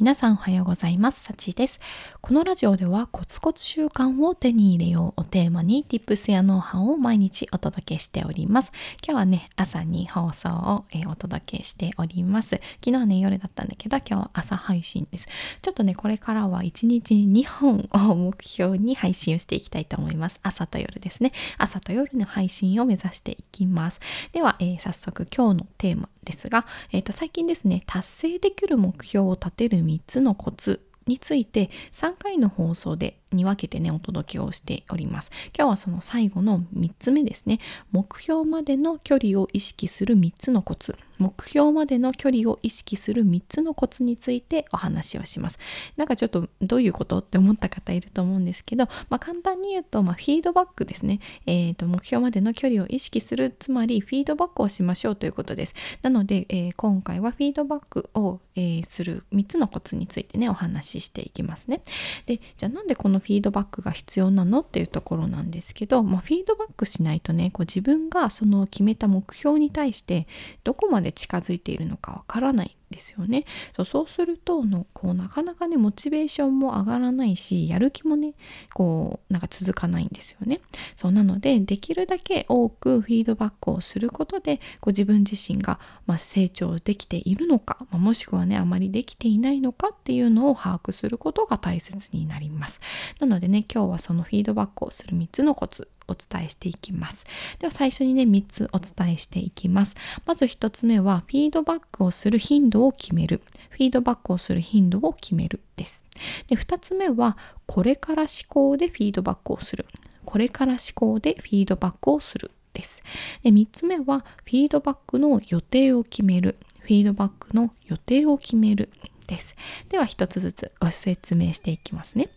皆さんおはようございます。さちです。このラジオではコツコツ習慣を手に入れようをテーマに Tips やノウハウを毎日お届けしております。今日はね、朝に放送を、え、お届けしております。昨日はね、夜だったんだけど、今日は朝配信です。ちょっとね、これからは1日に2本を目標に配信をしていきたいと思います。朝と夜ですね。朝と夜の配信を目指していきます。では、えー、早速今日のテーマですが、えーと、最近ですね達成できる目標を立てる3つのコツについて3回の放送でに分けてねお届けをしております今日はその最後の3つ目ですね目標までの距離を意識する3つのコツ目標までの距離を意識する3つのコツについてお話をします。なんかちょっとどういうことって思った方いると思うんですけど、まあ、簡単に言うと、まあ、フィードバックですね、えーと。目標までの距離を意識する、つまりフィードバックをしましょうということです。なので、えー、今回はフィードバックを、えー、する3つのコツについてね、お話ししていきますね。で、じゃあなんでこのフィードバックが必要なのっていうところなんですけど、まあ、フィードバックしないとね、こう自分がその決めた目標に対してどこまで近づいているのかわからないですよね。そうするとのこうなかなかねモチベーションも上がらないしやる気もねこうなんか続かないんですよね。そうなのでできるだけ多くフィードバックをすることでこ自分自身が、まあ、成長できているのか、まあ、もしくはねあまりできていないのかっていうのを把握することが大切になります。なのでね今日はそのフィードバックをする3つのコツお伝えしていきます。では最初にね、3つお伝えしていきます。まず1つ目は、フィードバックをする頻度を決める。フィードバックをする頻度を決めるです。で、2つ目は、これから思考でフィードバックをする。これから思考でフィードバックをするです。で、3つ目は、フィードバックの予定を決める。フィードバックの予定を決めるです。では一つずつご説明していきますね。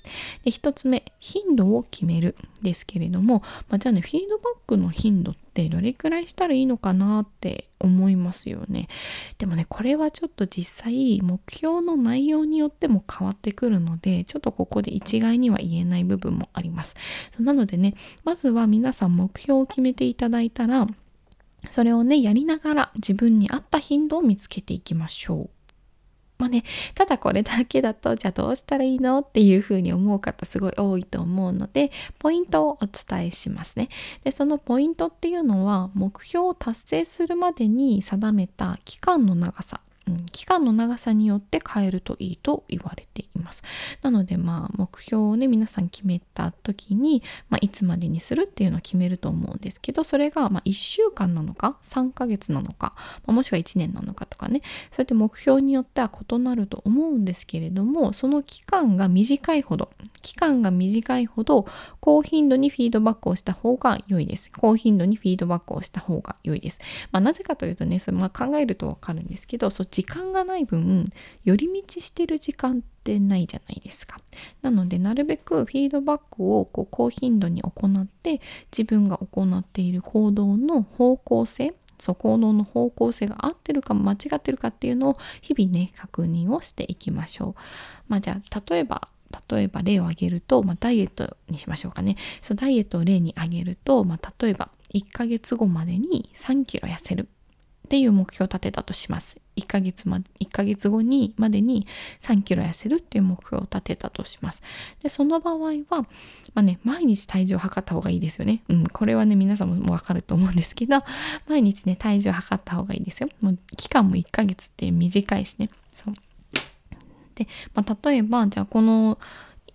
で一つ目、頻度を決めるですけれども、まあ、じゃあね、フィードバックの頻度ってどれくらいしたらいいのかなって思いますよね。でもね、これはちょっと実際目標の内容によっても変わってくるので、ちょっとここで一概には言えない部分もあります。なのでね、まずは皆さん目標を決めていただいたら、それをね、やりながら自分に合った頻度を見つけていきましょう。まあね、ただこれだけだと、じゃあどうしたらいいのっていうふうに思う方すごい多いと思うので、ポイントをお伝えしますね。で、そのポイントっていうのは、目標を達成するまでに定めた期間の長さうん、期間の長さによって変えるといいと言われています。なのでまあ目標をね皆さん決めた時に、まあ、いつまでにするっていうのを決めると思うんですけどそれがまあ1週間なのか3ヶ月なのか、まあ、もしくは1年なのかとかねそうやって目標によっては異なると思うんですけれどもその期間が短いほど期間が短いほど高頻度にフィードバックをした方が良いです。高頻度にフィードバックをした方が良いです。まあ、なぜかというとねそれま考えるとわかるんですけどそっち時間がない分寄り道してる時間ってないじゃないですか。なのでなるべくフィードバックをこう高頻度に行って自分が行っている行動の方向性そう行動の方向性が合ってるか間違ってるかっていうのを日々ね確認をしていきましょう。まあじゃあ例えば例えば例を挙げると、まあ、ダイエットにしましょうかね。そうダイエットを例に挙げると、まあ、例えば1ヶ月後までに3キロ痩せるっていう目標を立てたとします。1ヶ月ま、1ヶ月後にまでに3キロ痩せるっていう目標を立てたとします。で、その場合は、まあね、毎日体重を測った方がいいですよね。うん、これはね、皆さんももうわかると思うんですけど、毎日ね、体重を測った方がいいですよ。もう期間も1ヶ月って短いしね。そう。で、まあ、例えば、じゃあこの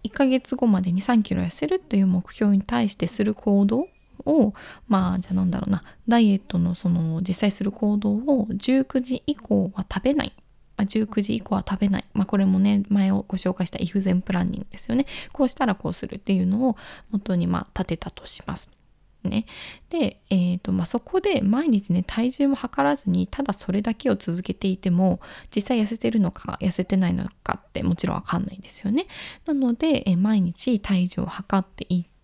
1ヶ月後までに3キロ痩せるという目標に対してする行動をまあじゃあなんだろうなダイエットのその実際する行動を19時以降は食べないま19時以降は食べない。まあ、これもね、前をご紹介したイフゼンプランニングですよね。こうしたらこうするっていうのを元にまあ立てたとします。ね。で、えーとまあ、そこで毎日ね、体重も測らずに、ただそれだけを続けていても、実際痩せてるのか痩せてないのかってもちろんわかんないですよね。なので、え毎日体重を測っていって、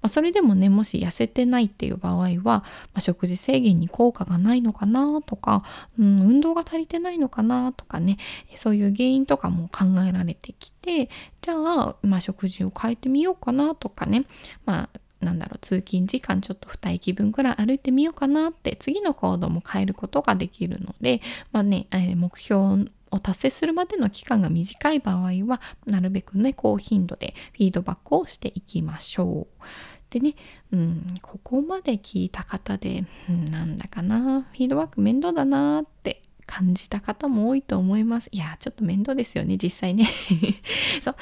まあ、それでもねもし痩せてないっていう場合は、まあ、食事制限に効果がないのかなとか、うん、運動が足りてないのかなとかねそういう原因とかも考えられてきてじゃあ、まあ、食事を変えてみようかなとかねまあなんだろう通勤時間ちょっと2駅分ぐらい歩いてみようかなって次の行動も変えることができるので、まあね、えー、目標を達成するまでの期間が短い場合はなるべくね高頻度でフィードバックをしていきましょう。でね、うん、ここまで聞いた方で、うん、なんだかなフィードバック面倒だなって感じた方も多いと思います。いやちょっと面倒ですよね実際ね。そう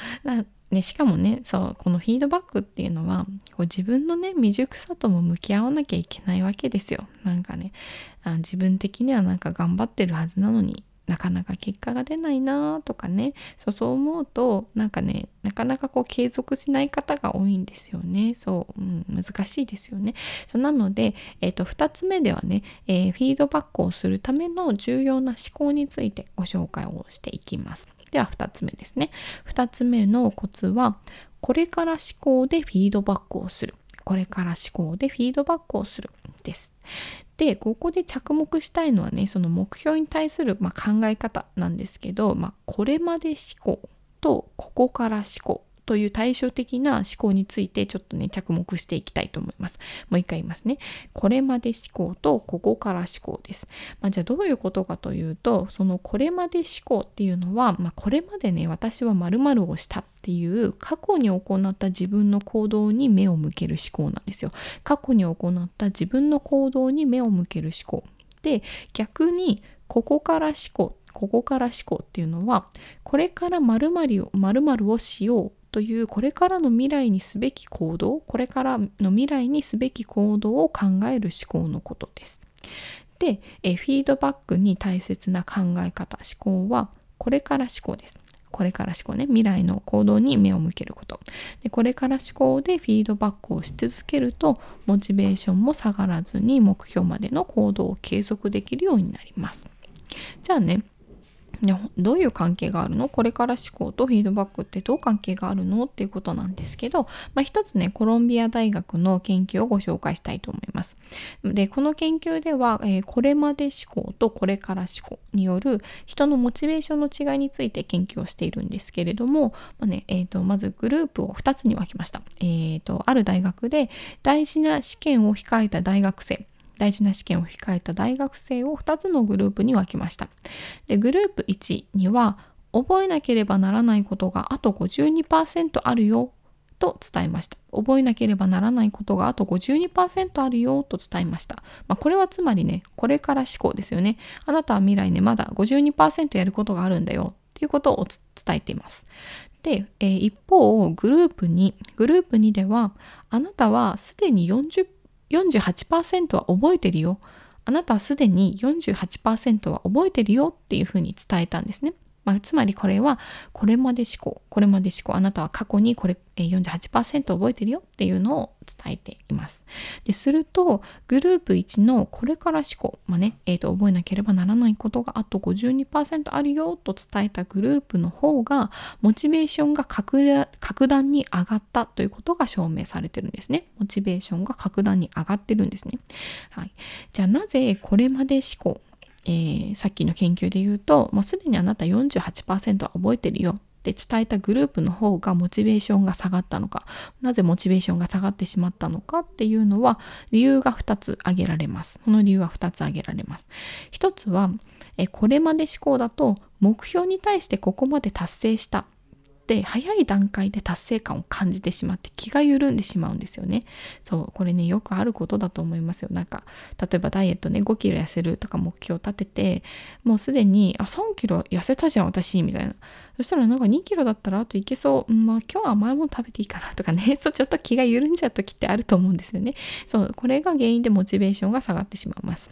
ね、しかもねそうこのフィードバックっていうのはこう自分のね未熟さとも向き合わなきゃいけないわけですよなんかねあ自分的にはなんか頑張ってるはずなのになかなか結果が出ないなとかねそうそう思うとなんかねなかなかこう継続しない方が多いんですよね。そう、うん、難しいですよね。そうなので、えーと、2つ目ではね、えー、フィードバックをするための重要な思考についてご紹介をしていきます。では2つ目ですね。2つ目のコツはこれから思考でフィードバックをする。これから思考でフィードバックをする。です。でここで着目したいのはねその目標に対する、まあ、考え方なんですけど、まあ、これまで思考とここから思考という対照的な思考についてちょっとね着目していきたいと思います。もう一回言いますね。これまで思考とここから思考です。まあ、じゃあどういうことかというとそのこれまで思考っていうのは、まあ、これまでね私は〇〇をしたっていう過去に行った自分の行動に目を向ける思考なんですよ。過去に行った自分の行動に目を向ける思考。で逆にここから思考ここから思考っていうのはこれから〇〇を〇〇をしようというこれからの未来にすべき行動これからの未来にすべき行動を考える思考のことです。でえフィードバックに大切な考え方思考はこれから思考です。これから思考ね未来の行動に目を向けることでこれから思考でフィードバックをし続けるとモチベーションも下がらずに目標までの行動を継続できるようになりますじゃあねどういう関係があるの？これから思考とフィードバックってどう関係があるの？っていうことなんですけど、まあ、一つねコロンビア大学の研究をご紹介したいと思います。でこの研究では、えー、これまで思考とこれから思考による人のモチベーションの違いについて研究をしているんですけれども、まあねえーと、まずグループを2つに分けました。えーとある大学で大事な試験を控えた大学生大事な試験を控えた大学生を2つのグループに分けました。でグループ1には覚えなければならないことがあと52%あるよと伝えました。覚えなければならないことがあと52%あるよと伝えました。まあ、これはつまりね、これから思考ですよね。あなたは未来ね、まだ52%やることがあるんだよということを伝えています。で、えー、一方、グループ2、グループ2では、あなたはすでに40 48%は覚えてるよ。あなたはすでに48%は覚えてるよっていうふうに伝えたんですね。まあ、つまりこれはこれまで思考これまで思考あなたは過去にこれ48%覚えてるよっていうのを伝えています。でするとグループ1のこれから思考、まあねえーと、覚えなければならないことがあと52%あるよと伝えたグループの方がモチベーションが格段に上がったということが証明されてるんですね。モチベーションが格段に上がってるんですね。はい。じゃあなぜこれまで思考えー、さっきの研究で言うともうすでにあなた48%は覚えてるよ。って伝えたグループの方がモチベーションが下がったのかなぜモチベーションが下がってしまったのかっていうのは理由が2つ挙げられます。この理由は2つ挙げられます。1つはえこれまで思考だと目標に対してここまで達成したって早い段階で達成感を感じてしまって気が緩んでしまうんですよね。そうこれねよくあることだと思いますよ。なんか例えばダイエットね5キロ痩せるとか目標を立ててもうすでにあ3キロ痩せたじゃん私みたいな。そしたらなんか2キロだったらあといけそう、うん、まあ今日は甘いもの食べていいかなとかね そうちょっと気が緩んじゃう時ってあると思うんですよね。そうこれが原因でモチベーションが下がってしまいます。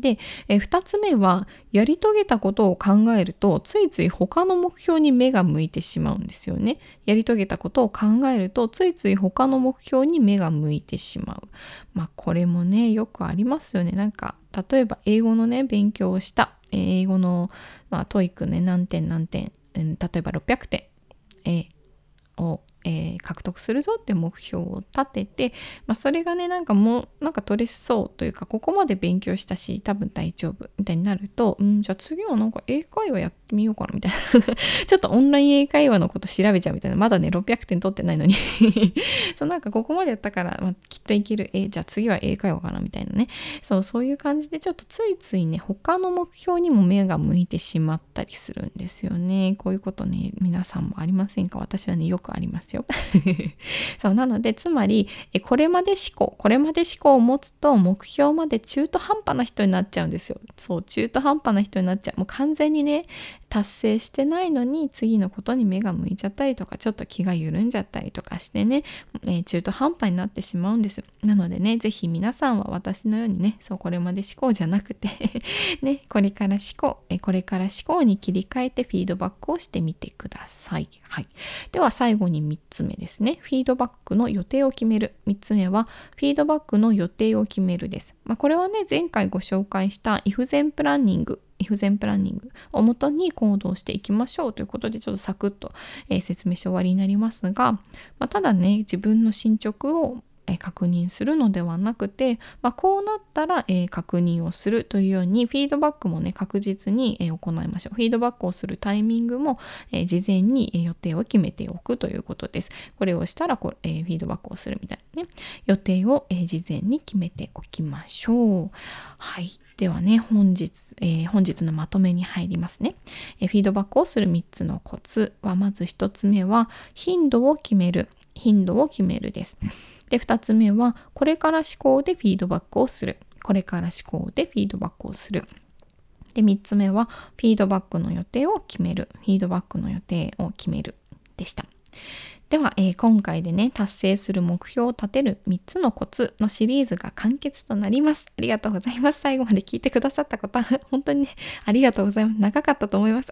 で、え2つ目はやり遂げたことを考えるとついつい他の目標に目が向いてしまうんですよね。やり遂げたことを考えるとついつい他の目標に目が向いてしまう。まあこれもねよくありますよね。なんか例えば英語のね勉強をした。英語の、まあ、 TOEIC ね何点何点、例えば600点、えをえー、獲得するぞって目標を立てて、まあ、それがねなんかもうなんか取れそうというかここまで勉強したし多分大丈夫みたいになるとうんじゃあ次はなんか英会話やってみようかなみたいな。ちょっとオンライン英会話のこと調べちゃうみたいな。まだね600点取ってないのに。そうなんかここまでやったから、まあ、きっといける。えじゃあ次は英会話かなみたいなね。そうそういう感じでちょっとついついね他の目標にも目が向いてしまったりするんですよね。こういうことね皆さんもありませんか？私はねよくありますよ。そうなのでつまりえこれまで思考これまで思考を持つと目標まで中途半端な人になっちゃうんですよ。そう中途半端な人になっちゃう。もう完全にね達成してないのに次のことに目が向いちゃったりとかちょっと気が緩んじゃったりとかしてね、えー、中途半端になってしまうんです。なのでね是非皆さんは私のようにねそうこれまで思考じゃなくて ねこれから思考、えー、これから思考に切り替えてフィードバックをしてみてください、はい、では最後に3つ目ですね。フィードバックの予定を決める。3つ目はフィードバックの予定を決めるです、まあ、これはね前回ご紹介した if 前プランニングイフゼンプランニングをもとに行動していきましょうということでちょっとサクッと、えー、説明して終わりになりますが、まあ、ただね自分の進捗を確認するのではなくて、まあ、こうなったら、え、確認をするというようにフィードバックもね確実に、え、行いましょう。フィードバックをするタイミングも、え、事前に予定を決めておくということです。これをしたらこれ、えフィードバックをするみたいなね予定を、え事前に決めておきましょう。はい。ではね本日、え本日のまとめに入りますね、えフィードバックをする3つのコツはまず1つ目は頻度を決める。頻度を決めるです。で、2つ目は、これから思考でフィードバックをする。これから思考でフィードバックをする。で、3つ目は、フィードバックの予定を決める。フィードバックの予定を決める。でした。では、えー、今回でね、達成する目標を立てる3つのコツのシリーズが完結となります。ありがとうございます。最後まで聞いてくださった方、本当にね、ありがとうございます。長かったと思います。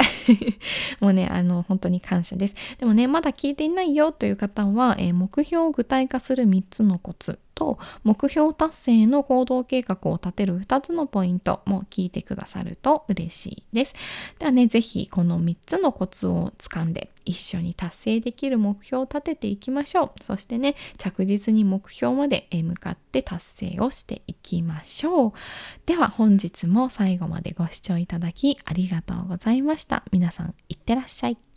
もうね、あの、本当に感謝です。でもね、まだ聞いていないよという方は、えー、目標を具体化する3つのコツと目標達成の行動計画を立てる2つのポイントも聞いてくださると嬉しいです。ではね、是非この3つのコツをつかんで一緒に達成できる目標を立てていきましょう。そしてね、着実に目標まで向かって達成をしていきましょう。では本日も最後までご視聴いただきありがとうございました。皆さんいってらっしゃい。